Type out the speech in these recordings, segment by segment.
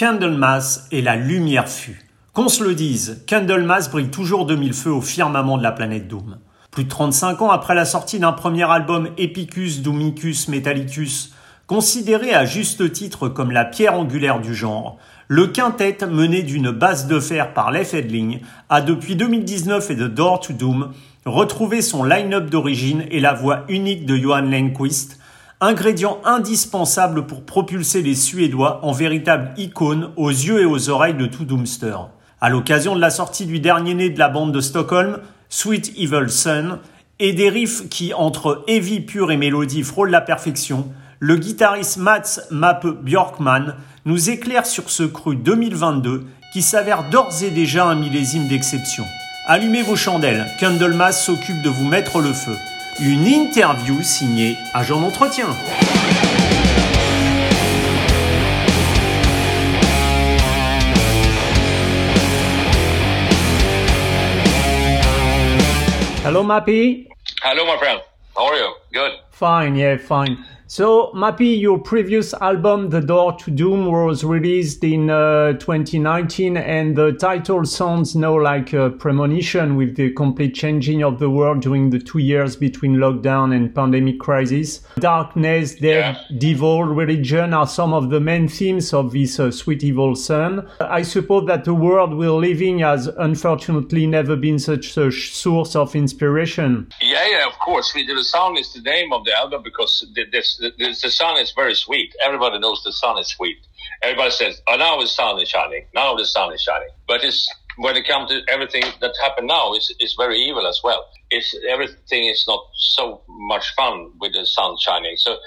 Candlemas et la lumière fut. Qu'on se le dise, Candlemas brille toujours de mille feux au firmament de la planète Doom. Plus de 35 ans après la sortie d'un premier album Epicus Doomicus Metallicus, considéré à juste titre comme la pierre angulaire du genre, le quintet mené d'une base de fer par Leif Edling a depuis 2019 et de Door to Doom retrouvé son line-up d'origine et la voix unique de Johan Lenquist, ingrédient indispensable pour propulser les Suédois en véritable icône aux yeux et aux oreilles de tout Doomster. À l'occasion de la sortie du dernier né de la bande de Stockholm, Sweet Evil Sun, et des riffs qui, entre heavy pur et mélodie, frôlent la perfection, le guitariste Mats Mappe Björkman nous éclaire sur ce cru 2022 qui s'avère d'ores et déjà un millésime d'exception. Allumez vos chandelles, Candlemas s'occupe de vous mettre le feu. Une interview signée Agent d'entretien. Hello, Mappy. Hello, my friend. How are you? Good. Fine, yeah, fine. So, Mappy, your previous album, The Door to Doom, was released in uh, 2019, and the title sounds now like a premonition with the complete changing of the world during the two years between lockdown and pandemic crisis. Darkness, death, yeah. devil, religion are some of the main themes of this uh, Sweet Evil Sun. I suppose that the world we're living has unfortunately never been such a source of inspiration. Yeah, yeah, of course. The Sound is the name of the album because this the, the, sun is very sweet. Everybody knows the sun is sweet. Everybody says, "Oh, now the sun is shining. Now the sun is shining." But it's when it comes to everything that happened now, it's, it's very evil as well. It's everything is not so much fun with the sun shining. So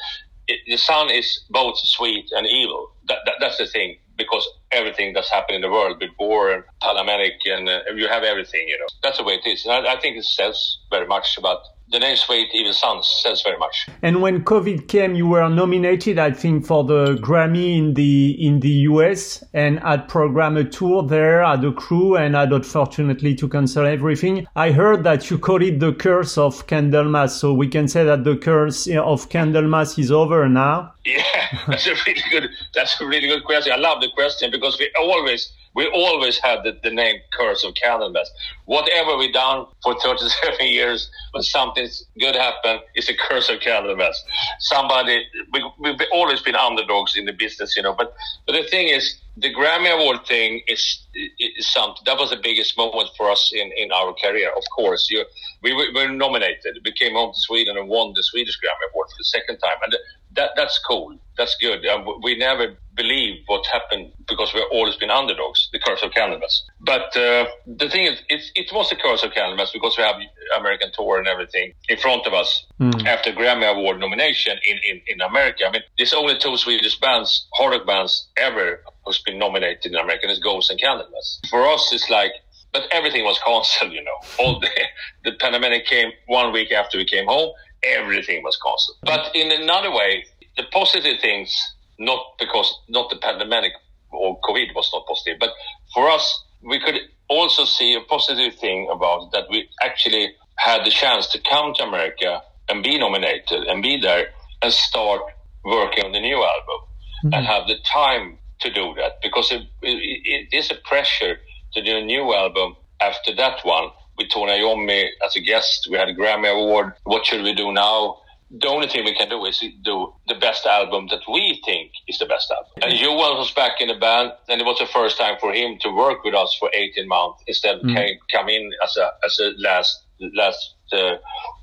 it, the sun is both sweet and evil. That, that, that's the thing because everything that's happened in the world with war and pandemic and uh, you have everything, you know. That's the way it is. And I, I think it says very much about the name Sweet Evil Sun says very much. And when COVID came, you were nominated, I think, for the Grammy in the in the US, and had programmed a tour there, had a crew, and had unfortunately to cancel everything. I heard that you call it the curse of Candlemass, so we can say that the curse of Candlemass is over now. Yeah, that's a really good. That's a really good question. I love the question because we always we always had the, the name Curse of Candlemass. Whatever we done for 37 years, when something good happened, it's a Curse of Candlemass. Somebody, we, we've always been underdogs in the business, you know, but, but the thing is, the Grammy Award thing is, is something that was the biggest moment for us in, in our career. Of course, you, we were, we were nominated. We came home to Sweden and won the Swedish Grammy Award for the second time, and that that's cool. That's good. Um, we never believe what happened because we've always been underdogs. The curse of Candlemass. But uh, the thing is, it, it was the curse of Candlemass because we have American tour and everything in front of us mm. after Grammy Award nomination in, in, in America. I mean, there's only two Swedish bands, hard rock bands ever who's been nominated in America. It's Ghosts and Candlemass. For us, it's like but everything was cancelled, you know. All the, the pandemic came one week after we came home everything was cancelled. But in another way, the positive things, not because not the pandemic or COVID was not positive, but for us, we could also see a positive thing about that we actually had the chance to come to America and be nominated and be there and start working on the new album mm-hmm. and have the time to do that because it, it, it is a pressure to do a new album after that one with Tony Iommi as a guest. We had a Grammy Award. What should we do now? The only thing we can do is do the best album that we think is the best album. And Johan was back in the band, and it was the first time for him to work with us for 18 months instead of mm. came, come in as a as a last last uh,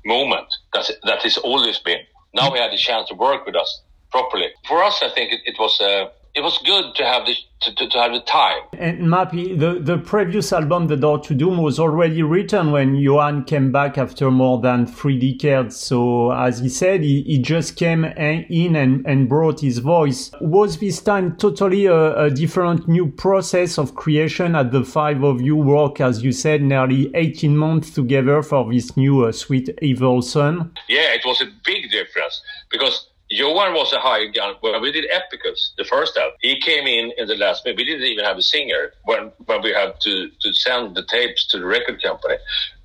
moment. That's that has always been. Now we had the chance to work with us properly. For us, I think it, it was a it was good to have the to, to, to, have the time. And Mappy, the, the previous album, The Door to Doom, was already written when Johan came back after more than three decades. So, as he said, he, he just came in and, and brought his voice. Was this time totally a, a different new process of creation at the five of you work, as you said, nearly 18 months together for this new uh, Sweet Evil Sun? Yeah, it was a big difference because Johan was a high gun when we did Epicus, the first album. He came in in the last minute. We didn't even have a singer when, when we had to, to send the tapes to the record company.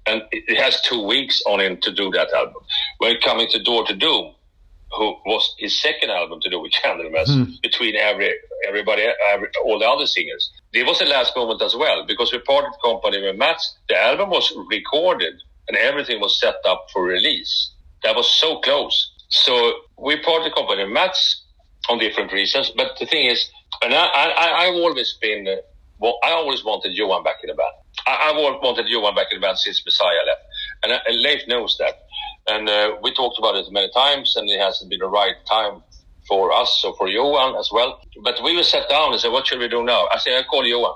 And it has two weeks on him to do that album. When coming to Door to Doom, who was his second album to do with Candlemass mm. between every everybody, every, all the other singers. It was the last moment as well because we parted company with Mats. The album was recorded and everything was set up for release. That was so close. So we parted company Mats on different reasons. But the thing is, and I, I, I've always been, uh, well, I always wanted Johan back in the band. I, I've wanted Johan back in the band since Messiah left. And, uh, and Leif knows that. And uh, we talked about it many times, and it hasn't been the right time for us or for Johan as well. But we were sat down and said, "What should we do now?" I said, "I call Johan."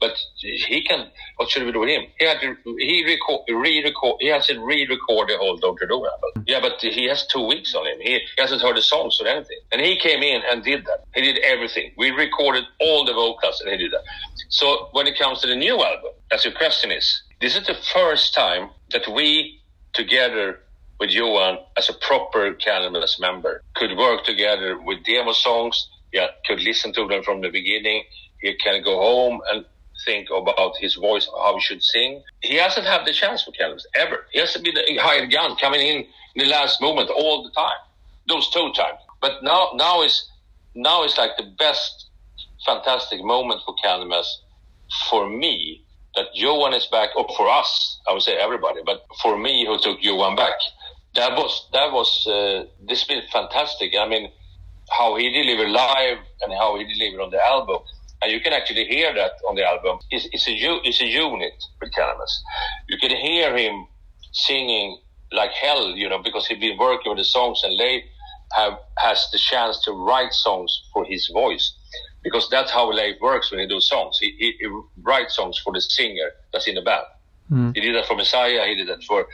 But he can. What should we do with him? He had to he record, re-record. He has to re-record the whole Door to Doom album. Yeah, but he has two weeks on him. He, he hasn't heard the songs or anything. And he came in and did that. He did everything. We recorded all the vocals and he did that. So when it comes to the new album, as your question is, this is the first time that we together with Johan as a proper Candlemass member could work together with demo songs. Yeah, could listen to them from the beginning. He can go home and think about his voice, how he should sing. He hasn't had the chance for Candlemass ever. He hasn't been a hired gun coming in in the last moment all the time. Those two times. But now, now is now is like the best, fantastic moment for Candlemass for me that Johan is back, or for us, I would say everybody, but for me who took Johan back, that was that was uh, this has been fantastic. I mean, how he delivered live and how he delivered on the album, and you can actually hear that on the album. It's, it's a it's a unit with Candlemass. You can hear him singing like hell, you know, because he's been working with the songs and Leif have has the chance to write songs for his voice because that's how Leif works when he does songs. He, he, he writes songs for the singer that's in the band. Mm. He did that for Messiah. He did that for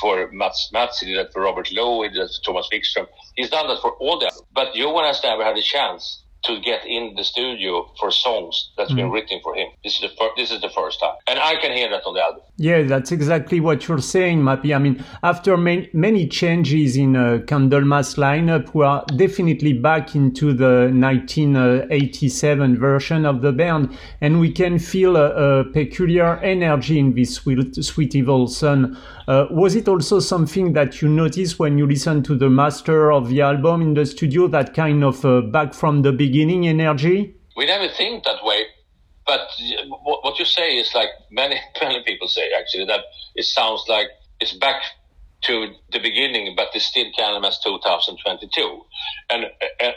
for Mats Mats. He did that for Robert Lowe. He did that for Thomas Wikström. He's done that for all them. But Johan has never had a chance to get in the studio for songs that's mm. been written for him. This is the fir- this is the first time, and I can hear that on the album. Yeah, that's exactly what you're saying, Mappy. I mean, after many, many changes in uh, Candlemass lineup, we are definitely back into the 1987 version of the band, and we can feel a, a peculiar energy in this sweet, Sweet Evil Sun. Uh, was it also something that you noticed when you listened to the master of the album in the studio, that kind of uh, back from the beginning energy? We never think that way. But what you say is like many, many people say actually that it sounds like it's back to the beginning, but it's still Candlemass 2022, and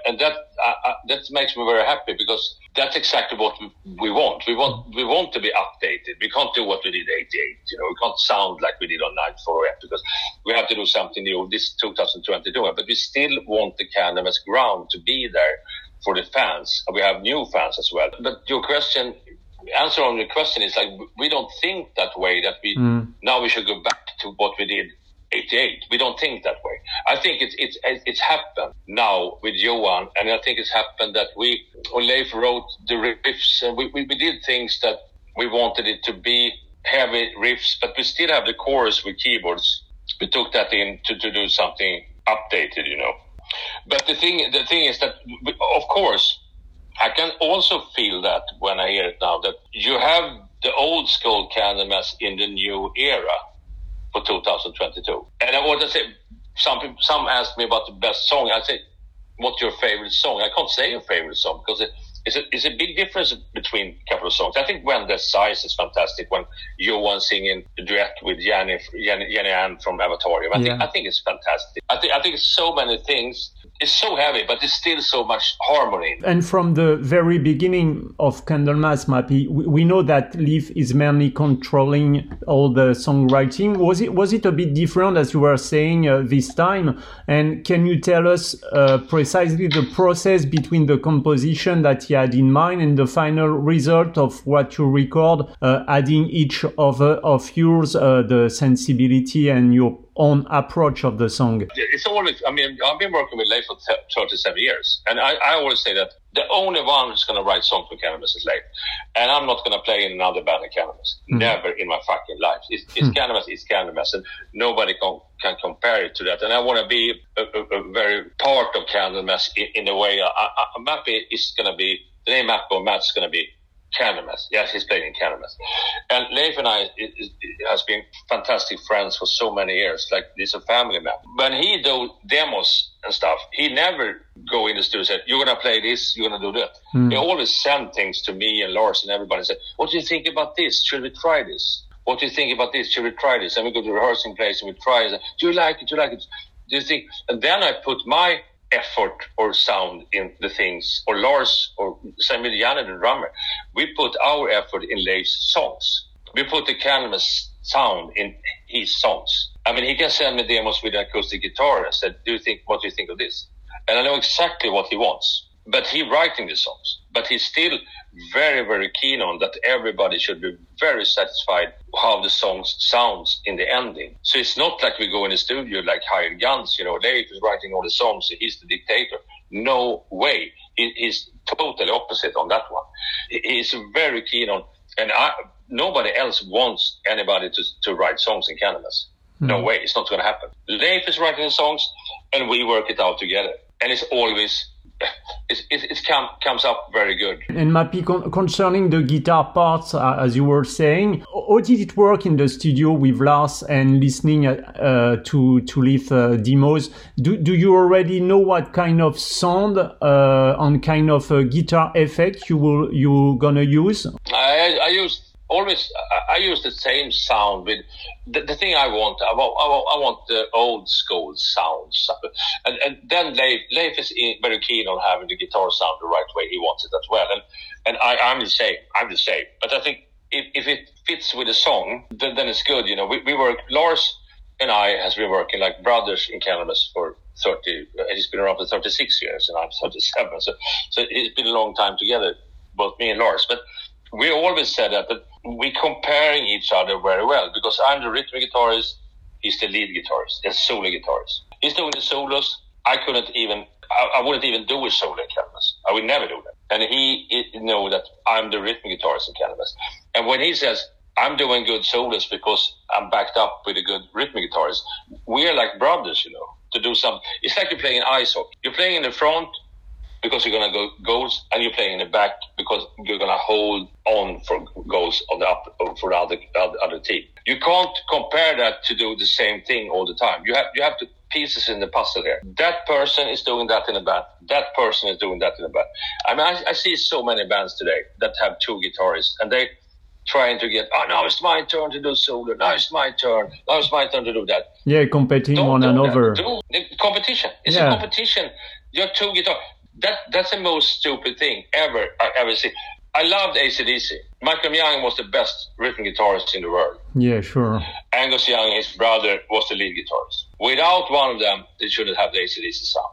and that uh, that makes me very happy because that's exactly what we want. We want we want to be updated. We can't do what we did 88. You know, we can't sound like we did on Nightfall because we have to do something new. This 2022, but we still want the Candlemass ground to be there for the fans. We have new fans as well. But your question, answer on your question is like we don't think that way. That we mm. now we should go back to what we did 88. We don't think that way. I think it's it's it's happened now with Johan, and I think it's happened that we Leif wrote the riffs, and we, we, we did things that we wanted it to be heavy riffs, but we still have the chorus with keyboards. We took that in to, to do something updated, you know. But the thing the thing is that of course I can also feel that when I hear it now that you have the old school Candlemass in the new era for 2022. And I want to say, some people, some ask me about the best song. I say, what's your favorite song? I can't say a favorite song because it, it's, a, it's a big difference between a couple of songs. I think When Death Sighs is fantastic. When Johan singing the duet with Jenny, Jenny, Jenny Ann from Avatarium. I, yeah. think, I think it's fantastic. I think, I think it's so many things it's so heavy, but it's still so much harmony. And from the very beginning of Candlemass, Mappy, we know that Leif is mainly controlling all the songwriting. Was it was it a bit different, as you were saying uh, this time? And can you tell us uh, precisely the process between the composition that he had in mind and the final result of what you record, uh, adding each of of yours uh, the sensibility and your own approach of the song? It's always, I mean, I've been working with Leif for 37 years, and I, I always say that the only one who's going to write songs for Candlemass is Leif. And I'm not going to play in another band of Candlemass. Mm. Never in my fucking life. It's, it's mm. Candlemass, it's Candlemass. and nobody can, can compare it to that. And I want to be a, a, a, very part of Candlemass in, in a way. I, I, Mappy is going to be, the name Mappy or Matt's going to be Candlemass. Yes, he's playing in Candlemass. And Leif and I it, it, has been fantastic friends for so many years. Like he's a family man. When he do demos and stuff, he never go in the studio and say, "You're gonna play this. You're gonna do that." Mm. He always send things to me and Lars and everybody. And say, "What do you think about this? Should we try this? What do you think about this? Should we try this?" And we go to the rehearsing place and we try it. Do you like it? Do you like it? Do you think? And then I put my effort or sound in the things, or Lars or Samuel Janne, the drummer, we put our effort in Leif's songs. We put the Candlemass sound in his songs. I mean, he can send me demos with an acoustic guitar and said, "Do you think? What do you think of this?" And I know exactly what he wants. But he writing the songs. But he's still very, very keen on that everybody should be very satisfied how the songs sounds in the ending. So it's not like we go in the studio like hired guns, you know, Leif is writing all the songs, he's the dictator. No way. He, he's totally opposite on that one. He's very keen on, and I, nobody else wants anybody to, to write songs in Candlemass. Mm. No hmm. way. It's not going to happen. Leif is writing the songs and we work it out together. And it's always it, it, it come, comes up very good. And Mappy, con- concerning the guitar parts, uh, as you were saying, how did it work in the studio with Lars and listening uh, to to Leif uh, demos? Do do you already know what kind of sound uh, and kind of uh, guitar effect you will you gonna use? I, I use always I, I, use the same sound with the, the thing I want. I want, I want, I want the old school sounds, and and then Leif, Leif is in, very keen on having the guitar sound the right way. He wants it as well, and and I, I'm the same. I'm the same. But I think if, if it fits with the song, then, then it's good. You know, we, we work. Lars and I has been working like brothers in Candlemass for 30. Uh, he's been around for 36 years, and I'm 37. So so it's been a long time together, both me and Lars. But we always said that, but we comparing each other very well because I'm the rhythm guitarist, he's the lead guitarist, the solo guitarist. He's doing the solos. I couldn't even, I, I wouldn't even do a solo in Candlemass. I would never do that. And he, he know that I'm the rhythm guitarist in Candlemass. And when he says, I'm doing good solos because I'm backed up with a good rhythm guitarist, we're like brothers, you know, to do some, it's like you're playing ice hockey. You're playing in the front, because you're going to go goals and you're playing in the back because you're going to hold on for goals on the up for the other, other team. You can't compare that to do the same thing all the time. You have you have the pieces in the puzzle here. That person is doing that in a band. That person is doing that in a band. I mean, I, I see so many bands today that have two guitarists and they trying to get, oh, now it's my turn to do solo. Now it's my turn. Now it's my turn to do that. Yeah, competing Don't one another. Do competition. It's yeah. a competition. You have two guitars that that's the most stupid thing ever I ever see. I loved ACDC. Malcolm Young was the best rhythm guitarist in the world. Yeah, sure. Angus Young, his brother, was the lead guitarist. Without one of them, they shouldn't have the ACDC sound.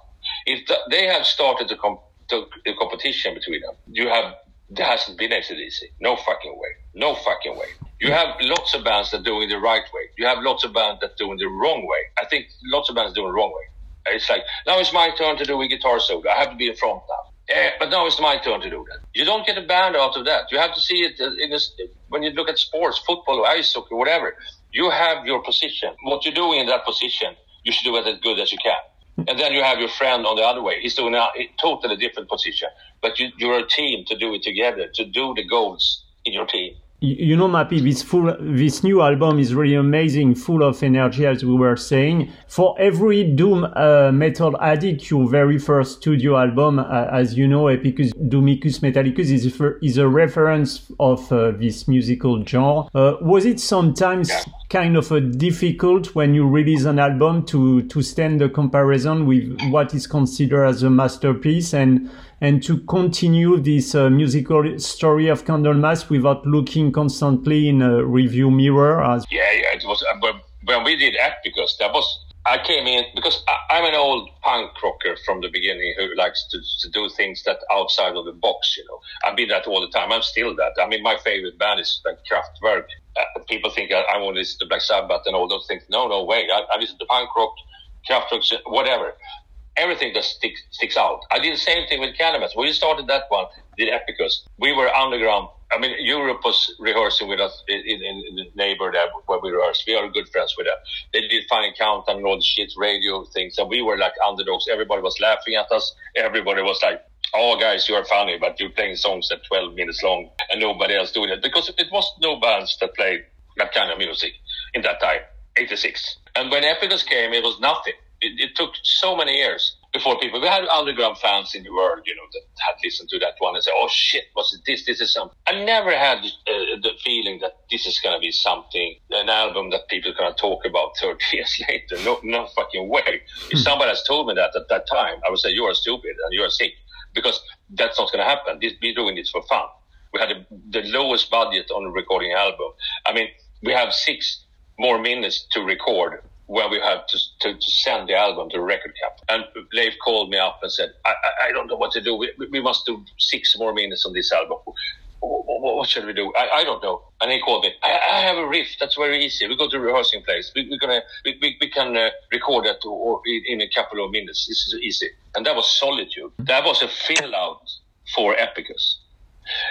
If the, they have started the, comp- the, the competition between them, you have there hasn't been ACDC. No fucking way. No fucking way. You have lots of bands that are doing the right way. You have lots of bands that are doing the wrong way. I think lots of bands are doing the wrong way. It's like, now it's my turn to do a guitar solo. I have to be in front now. Yeah, but now it's my turn to do that. You don't get a band out of that. You have to see it uh, in this, when you look at sports, football, ice hockey, whatever. You have your position. What you're doing in that position, you should do it as good as you can. And then you have your friend on the other way. He's doing a totally different position. But you, you're a team to do it together, to do the goals in your team you know, Mappy, this full, this new album is really amazing, full of energy, as we were saying. For every doom uh, metal addict, your very first studio album, uh, as you know, Epicus Doomicus Metallicus is a, is a reference of uh, this musical genre. Uh, was it sometimes kind of a difficult when you release an album to to stand the comparison with what is considered as a masterpiece and and to continue this uh, musical story of Candlemass without looking constantly in a review mirror? As yeah, yeah, it was. Uh, when we did that because that was I came in because I, am an old punk rocker from the beginning who likes to, to, do things that outside of the box. You know, I've been that all the time. I'm still that. I mean, my favorite band is like Kraftwerk. Uh, people think I, I to listen to Black Sabbath and all those things. No, no way. I, I listen to punk rock, Kraftwerk, whatever everything just sticks, sticks out. I did the same thing with Candlemass. We started that one, did Epicus. We were underground. I mean, Europe was rehearsing with us in, in, in the neighbor there where we rehearsed. We are good friends with them. They did Final Countdown and all the shit, radio things, and we were like underdogs. Everybody was laughing at us. Everybody was like, oh, guys, you are funny, but you're playing songs that 12 minutes long. And nobody else doing it because it was no bands that played that kind of music in that time, 86. And when Epicus came, it was nothing. It, it took so many years before people. We had underground fans in the world, you know, that had listened to that one and said, "Oh shit, was it this? This is something." I never had uh, the feeling that this is going to be something, an album that people are going to talk about 30 years later. No, no fucking way. If somebody has told me that at that time, I would say you are stupid and you are sick because that's not going to happen. This, we're doing this for fun. We had a, the lowest budget on a recording album. I mean, we have six more minutes to record where we had to, to, to, send the album to record company. And Leif called me up and said, I, I, I don't know what to do. We, we must do six more minutes on this album. What, what should we do? I, I don't know. And he called me. I, I have a riff. That's very easy. We go to rehearsing place. We, we're gonna we, we, we can uh, record that or in, in a couple of minutes. This is easy. And that was Solitude. That was a fill out for Epicus.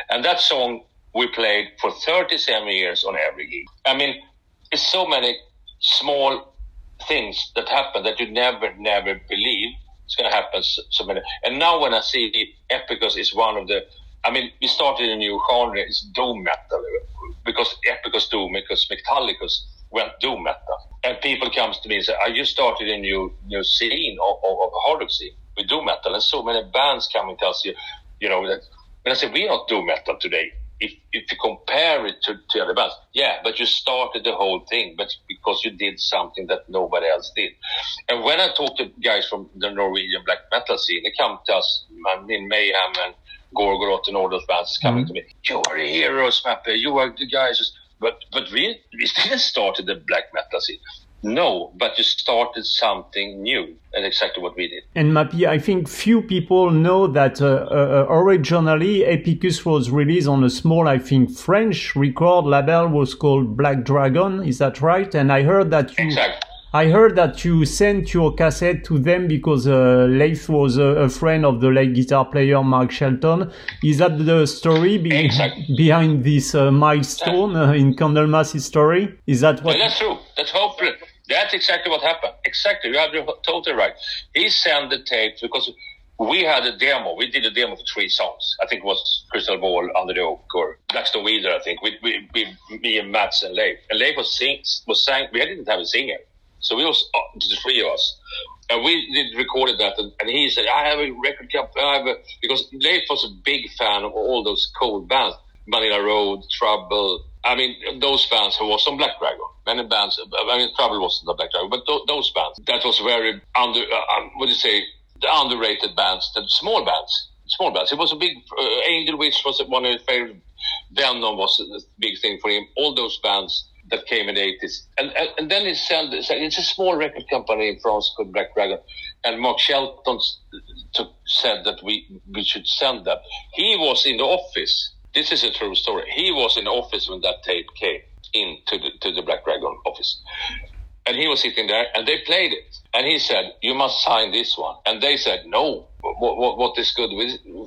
And that song we played for 37 years on every gig. I mean, it's so many small things that happen that you never, never believe it's going to happen so, many. And now when I see Epicus is one of the, I mean, we started a new genre, it's doom metal, because Epicus doom, because Metallicus went doom metal. And people comes to me and say, I just started a new new scene of, of, of hard rock scene with doom metal. And so many bands come and tell you, you know, that, and I say, we're not doom metal today if, if you compare it to, to other bands, yeah, but you started the whole thing, but because you did something that nobody else did. And when I talk to guys from the Norwegian black metal scene, they come to us, in Mayhem and Gorgoroth and all those bands is coming mm-hmm. to me. You are a hero, Mappe. You are the guys. But but we we didn't start the black metal scene. No, but you started something new, and exactly what we did. And Mappy, I think few people know that uh, uh, originally Epicus was released on a small, I think, French record label was called Black Dragon. Is that right? And I heard that you. Exactly. I heard that you sent your cassette to them because uh, Leif was a, a, friend of the late guitar player Mark Shelton. Is that the story be- exactly. behind this uh, milestone uh, in Candlemass history? Is that what? Yeah, that's true. That's hopefully that's exactly what happened. Exactly. You have totally right. He sent the tapes because we had a demo. We did a demo for three songs. I think it was Crystal Ball, Under the Oak, or Black Stone Wielder, I think. We, me and Mats and Leif. And Leif was sing, was sang. We didn't have a singer. So we was uh, the three of us. And we did recorded that, and, and he said, "I have a record company." I have a, because Leif was a big fan of all those cold bands, Manilla Road, Trouble, I mean, those bands who was on Black Dragon, many bands, I mean, Trouble wasn't on Black Dragon, but th- those bands, that was very under, uh, um, what do you say, the underrated bands, the small bands, small bands. It was a big, uh, Angel Witch was one of his favorite, Venom was a big thing for him, all those bands that came in the 80s. And, and, and then he said, it's a small record company in France called Black Dragon. And Mark Shelton said that we, we should send them. He was in the office this is a true story. He was in the office when that tape came into the, to the Black Dragon office. And he was sitting there and they played it. And he said, you must sign this one. And they said, no, what, what, what is good?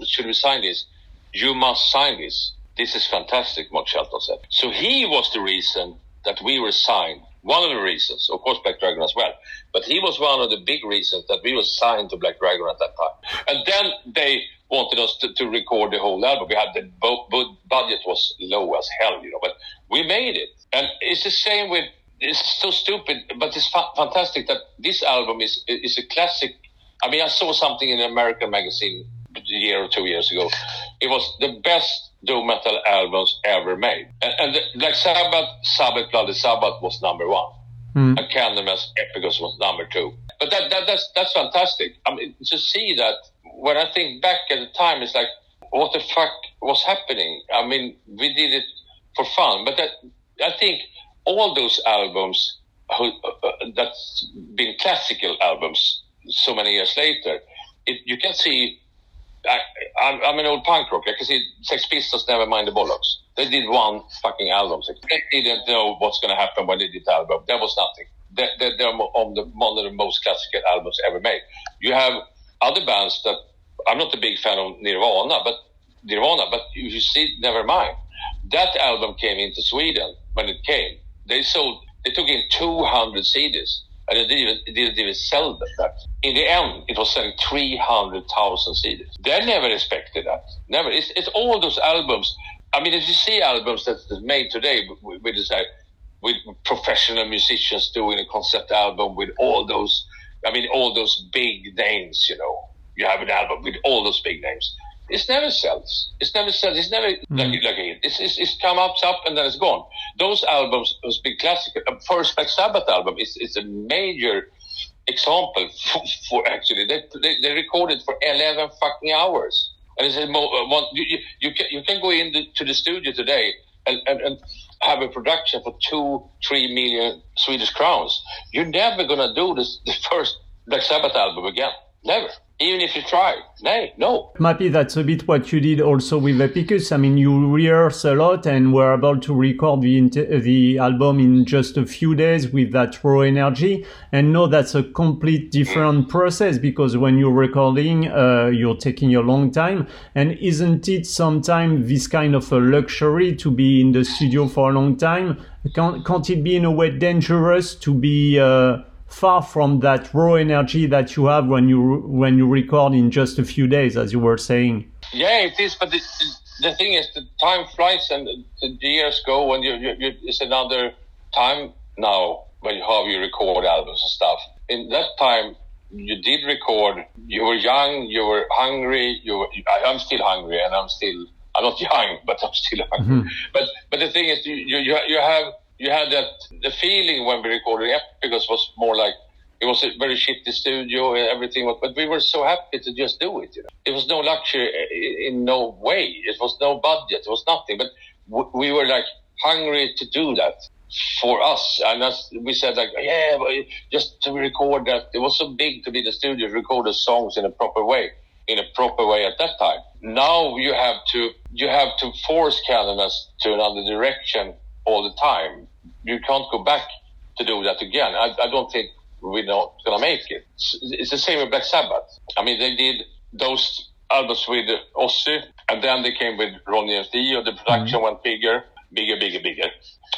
Should we sign this? You must sign this. This is fantastic, Mark Shelton said. So he was the reason that we were signed. One of the reasons, of course, Black Dragon as well. But he was one of the big reasons that we were signed to Black Dragon at that time. And then they wanted us to, to record the whole album. We had the budget was low as hell, you know, but we made it. And it's the same with. It's so stupid, but it's fa- fantastic that this album is is a classic. I mean, I saw something in an American magazine a year or two years ago. It was the best doom metal albums ever made, and, and the, like Sabbath, Sabbath, Bloody Sabbath was number one, mm. and Candlemass Epicus was number two. But that, that that's that's fantastic. I mean, to see that when I think back at the time, it's like, what the fuck was happening? I mean, we did it for fun, but that, I think all those albums who, uh, that's been classical albums so many years later, it, you can see. I, am an old punk rock. I can see Sex Pistols never mind the bollocks. They did one fucking album. They didn't know what's going to happen when they did the album. There was nothing. They're, they're on the, one of the most classical albums ever made. You have other bands that I'm not a big fan of Nirvana, but Nirvana, but you see, never mind. That album came into Sweden when it came. They sold, they took in 200 CDs, and it didn't even, it didn't even sell that. In the end, it was selling 300,000 CDs. They never expected that. Never. It's, it's all those albums I mean, if you see albums that's made today, decide with professional musicians doing a concept album with all those, I mean, all those big names, you know, you have an album with all those big names. It's never sells. It's never sells. It's never mm. like, like. It's, it's, it's come up, up, and then it's gone. Those albums, those big classic, uh, first Black Sabbath album is, is a major example for, for actually, they, they, they recorded for 11 fucking hours. And it's a, uh, you, you, can, you can go into the studio today and, and, and have a production for two, three million Swedish crowns. You're never going to do this, the first Black Sabbath album again. Never even if you try. No, no. Maybe that's a bit what you did also with Epicus. I mean, you rehearse a lot and were able to record the the album in just a few days with that raw energy. And no, that's a complete different process because when you're recording, uh, you're taking a long time. And isn't it sometimes this kind of a luxury to be in the studio for a long time? Can't, can't it be in a way dangerous to be uh, far from that raw energy that you have when you when you record in just a few days, as you were saying. Yeah, it is. But the, the thing is, the time flies and the years go, and you, you, you, it's another time now when you have you record albums and stuff. In that time, you did record. You were young. You were hungry. You were. I'm still hungry, and I'm still. I'm not young, but I'm still hungry. Mm-hmm. But but the thing is, you you you have you had that the feeling when we recorded Epicus was more like it was a very shitty studio and everything, but we were so happy to just do it. You know? It was no luxury in no way. It was no budget. It was nothing. But we were like hungry to do that for us. And we said, like, yeah, just to record that. It was so big to be the studio to record the songs in a proper way, in a proper way at that time. Now you have to you have to force Candlemass to another direction all the time you can't go back to do that again. I, I don't think we're not gonna make it. It's, the same with Black Sabbath. I mean, they did those albums with Ozzy, and then they came with Ronnie and Dio. The production mm-hmm. went bigger, bigger, bigger, bigger.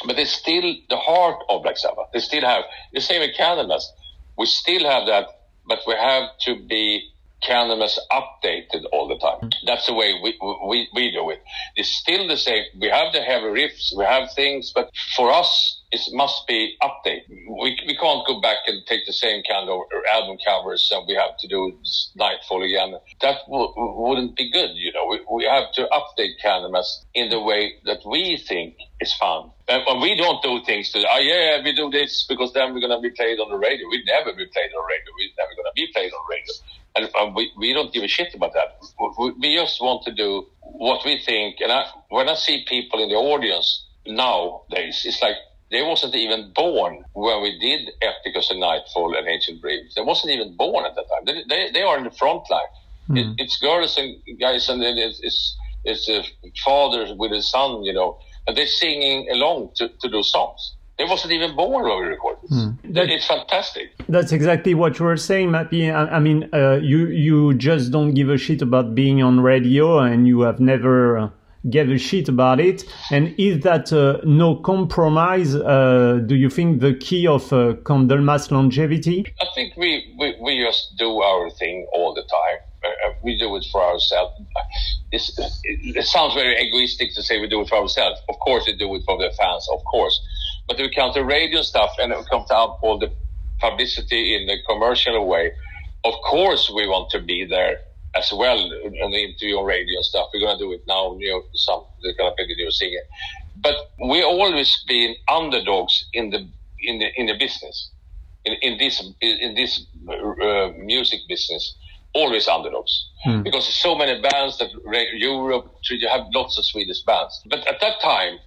But it's still the heart of Black Sabbath. They still have the same with Candlemass. We still have that, but we have to be Candlemass updated all the time. Mm. That's the way we, we, we do it. It's still the same. We have the heavy riffs, we have things, but for us, it must be updated. We, we can't go back and take the same kind of album covers and we have to do Nightfall again. That w- wouldn't be good, you know. We, we have to update Candlemass in the way that we think is fun. And we don't do things to, oh yeah, we do this because then we're going to be played on the radio. We never be played on radio. We're never going to be played on radio and, and we, we don't give a shit about that. We, we just want to do what we think. And I, when I see people in the audience nowadays, it's like they wasn't even born when we did Epicus and Nightfall and Ancient Dreams. They wasn't even born at that time. They, they, they are in the front line. Mm. It, it's girls and guys and it's, it's, it's a father with a son, you know, and they're singing along to, to those songs. It wasn't even born when we recorded this. Mm. That, it's fantastic. That's exactly what you were saying, Mappy. I, I mean, uh, you you just don't give a shit about being on radio, and you have never uh, gave a shit about it. And is that uh, no compromise? Uh, do you think the key of uh, Candlemass longevity? I think we, we we just do our thing all the time. Uh, uh, we do it for ourselves. It, it sounds very egoistic to say we do it for ourselves. Of course, we do it for the fans. Of course but when it comes to radio stuff and it comes to all the publicity in the commercial way, of course we want to be there as well on the interview on radio and stuff. We're going to do it now. You know, some they're going to pick a new singer, but we always been underdogs in the in the in the business, in, in this in this uh, music business. Always underdogs hmm. because there's so many bands that Europe. You have lots of Swedish bands, but at that time,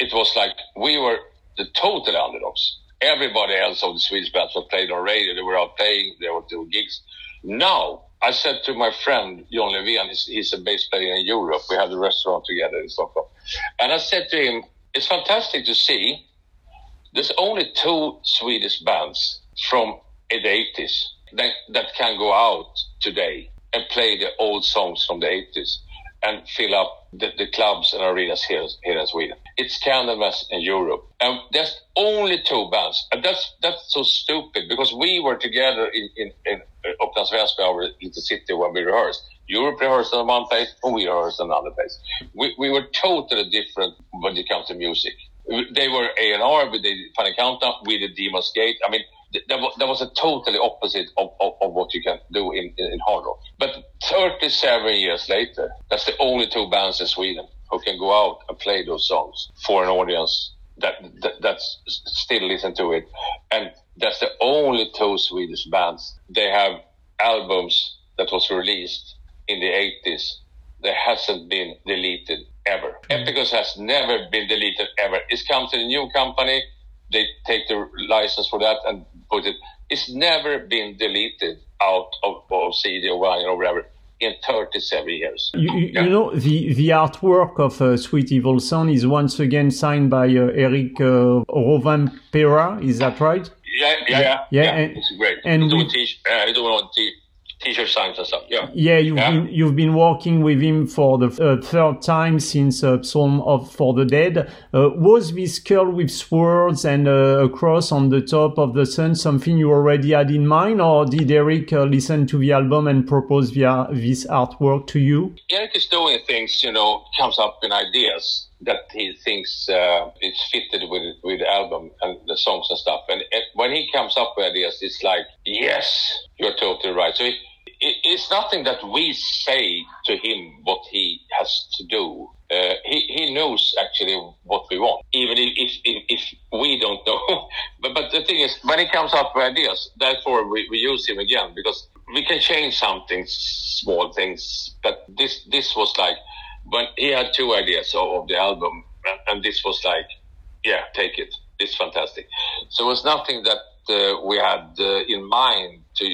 it was like we were the total underdogs. Everybody else of the Swedish bands were played on radio. They were out playing. They were doing gigs. Now, I said to my friend John Levén, he's, he's a bass player in Europe. We had a restaurant together in Stockholm. And I said to him, it's fantastic to see there's only two Swedish bands from the 80s that, that can go out today and play the old songs from the 80s and fill up the, the clubs and arenas here, here in Sweden. It's Candlemass in Europe. And there's only two bands. And that's that's so stupid because we were together in, in, in uh, Upplands Väsby, our city, when we rehearsed. Europe rehearsed in one place and we rehearsed in another place. We, we were totally different when it comes to music. They were A&R with the Final Countdown, we did Demon's Gate. I mean, that was, was a totally opposite of, of, of what you can do in, in, in, hard rock. But 37 years later, that's the only two bands in Sweden who can go out and play those songs for an audience that, that that's still listen to it. And that's the only two Swedish bands. They have albums that was released in the 80s that hasn't been deleted ever. Mm. Epicus has never been deleted ever. It's come to the new company. They take the license for that and put it. It's never been deleted out of, of CD or or whatever in 37 years. You, you, yeah. you know, the, the artwork of uh, Sweet Evil Sun is once again signed by uh, Eric uh, Rovanperä, is that right? Yeah, yeah, yeah. Yeah, yeah and, it's great. And he's doing, t- uh, doing on t- t-shirt signs and stuff. Yeah. Yeah, you've yeah. been you've been working with him for the uh, third time since uh, Psalm of for the Dead. Uh, was this skull with swords and uh, a cross on the top of the sun something you already had in mind, or did Eric uh, listen to the album and propose via this artwork to you? Eric is doing things, you know, comes up in ideas that he thinks uh, is fitted with with the album and the songs and stuff. And, and when he comes up with ideas, it's like, yes, you're totally right. So it, it, it's nothing that we say to him what he has to do. Uh, he, he knows actually what we want, even if, if, if we don't know. but, but the thing is, when he comes up with ideas, therefore we, we use him again because we can change something, small things. But this, this was like, when he had two ideas of, of the album, and this was like, yeah, take it. It's fantastic. So it was nothing that uh, we had uh, in mind to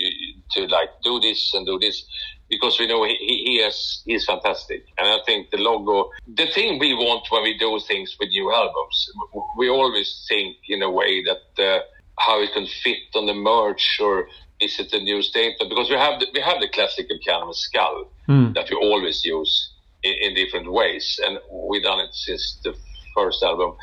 to like do this and do this because we know he, he is he's fantastic and i think the logo the thing we want when we do things with new albums we always think in a way that uh, how it can fit on the merch or is it a new statement because we have the, we have the classical Candlemass skull mm. that we always use in, in different ways and we've done it since the first album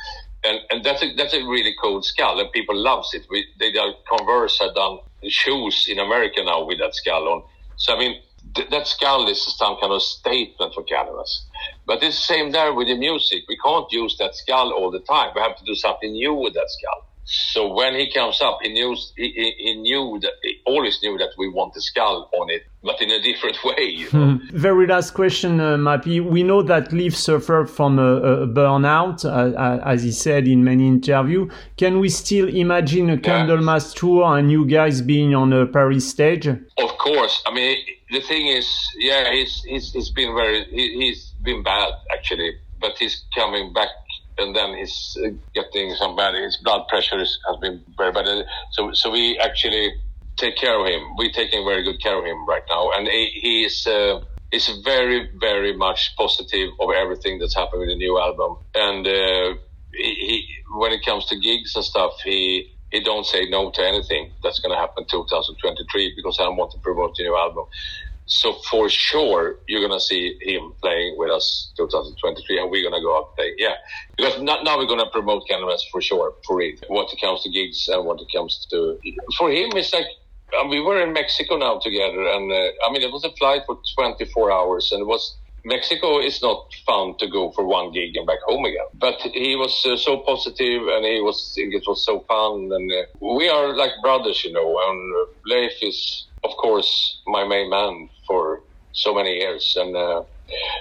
and and that's a that's a really cool skull, and people loves it. We they Converse had done shoes in America now with that skull on. So I mean, th- that skull is some kind of statement for Candlemass. But it's the same there with the music. We can't use that skull all the time. We have to do something new with that skull. So when he comes up, he knew he, he, knew that he always knew that we want the skull on it, but in a different way. You know? hmm. Very last question, uh, Mappy. We know that Leif suffered from a, a burnout, uh, as he said in many interviews. Can we still imagine a Candlemass yeah. tour and you guys being on a Paris stage? Of course. I mean, the thing is, yeah, he's he's, he's been very he, he's been bad actually, but he's coming back and then he's uh, getting some bad. His blood pressure has been very bad. So, so we actually take care of him. We're taking very good care of him right now, and he, he is. Uh, is very, very much positive of everything that's happening with the new album. And uh, he, he, when it comes to gigs and stuff, he he don't say no to anything that's going to happen 2023 because I want to promote the new album. So for sure, you're gonna see him playing with us 2023, and we're gonna go out and play. Yeah, because now, now we're gonna promote Candlemass for sure for it. What it comes to gigs and what it comes to for him, it's like we were in Mexico now together, and uh, I mean it was a flight for 24 hours, and it was Mexico is not fun to go for one gig and back home again. But he was uh, so positive and he was, it was so fun. And uh, we are like brothers, you know, and uh, Leif is, of course, my main man for so many years. And uh,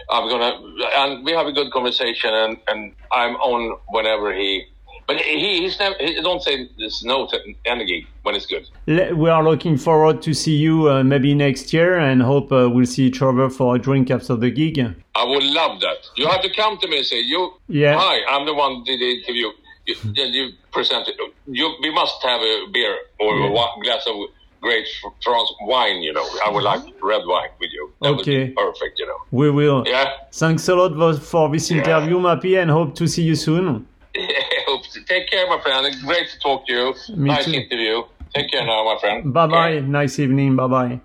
I'm gonna, and we have a good conversation, and, and I'm on whenever he. But he, he's never, he don't say there's no gig when it's good. We are looking forward to see you uh, maybe next year and hope uh, we'll see each other for a drink after the gig. I would love that. You have to come to me and say, you, yeah. hi, I'm the one did the interview. You, you present it. You, we must have a beer or yeah. a glass of great France wine, you know. I would like mm-hmm. red wine with you. That okay. perfect, you know. We will. Yeah. Thanks a lot for this interview, yeah. Mappy, and hope to see you soon. hope to. Take care, my friend. Great to talk to you. Me nice too. interview. Take care now, my friend. Bye bye. Okay. Nice evening. Bye bye.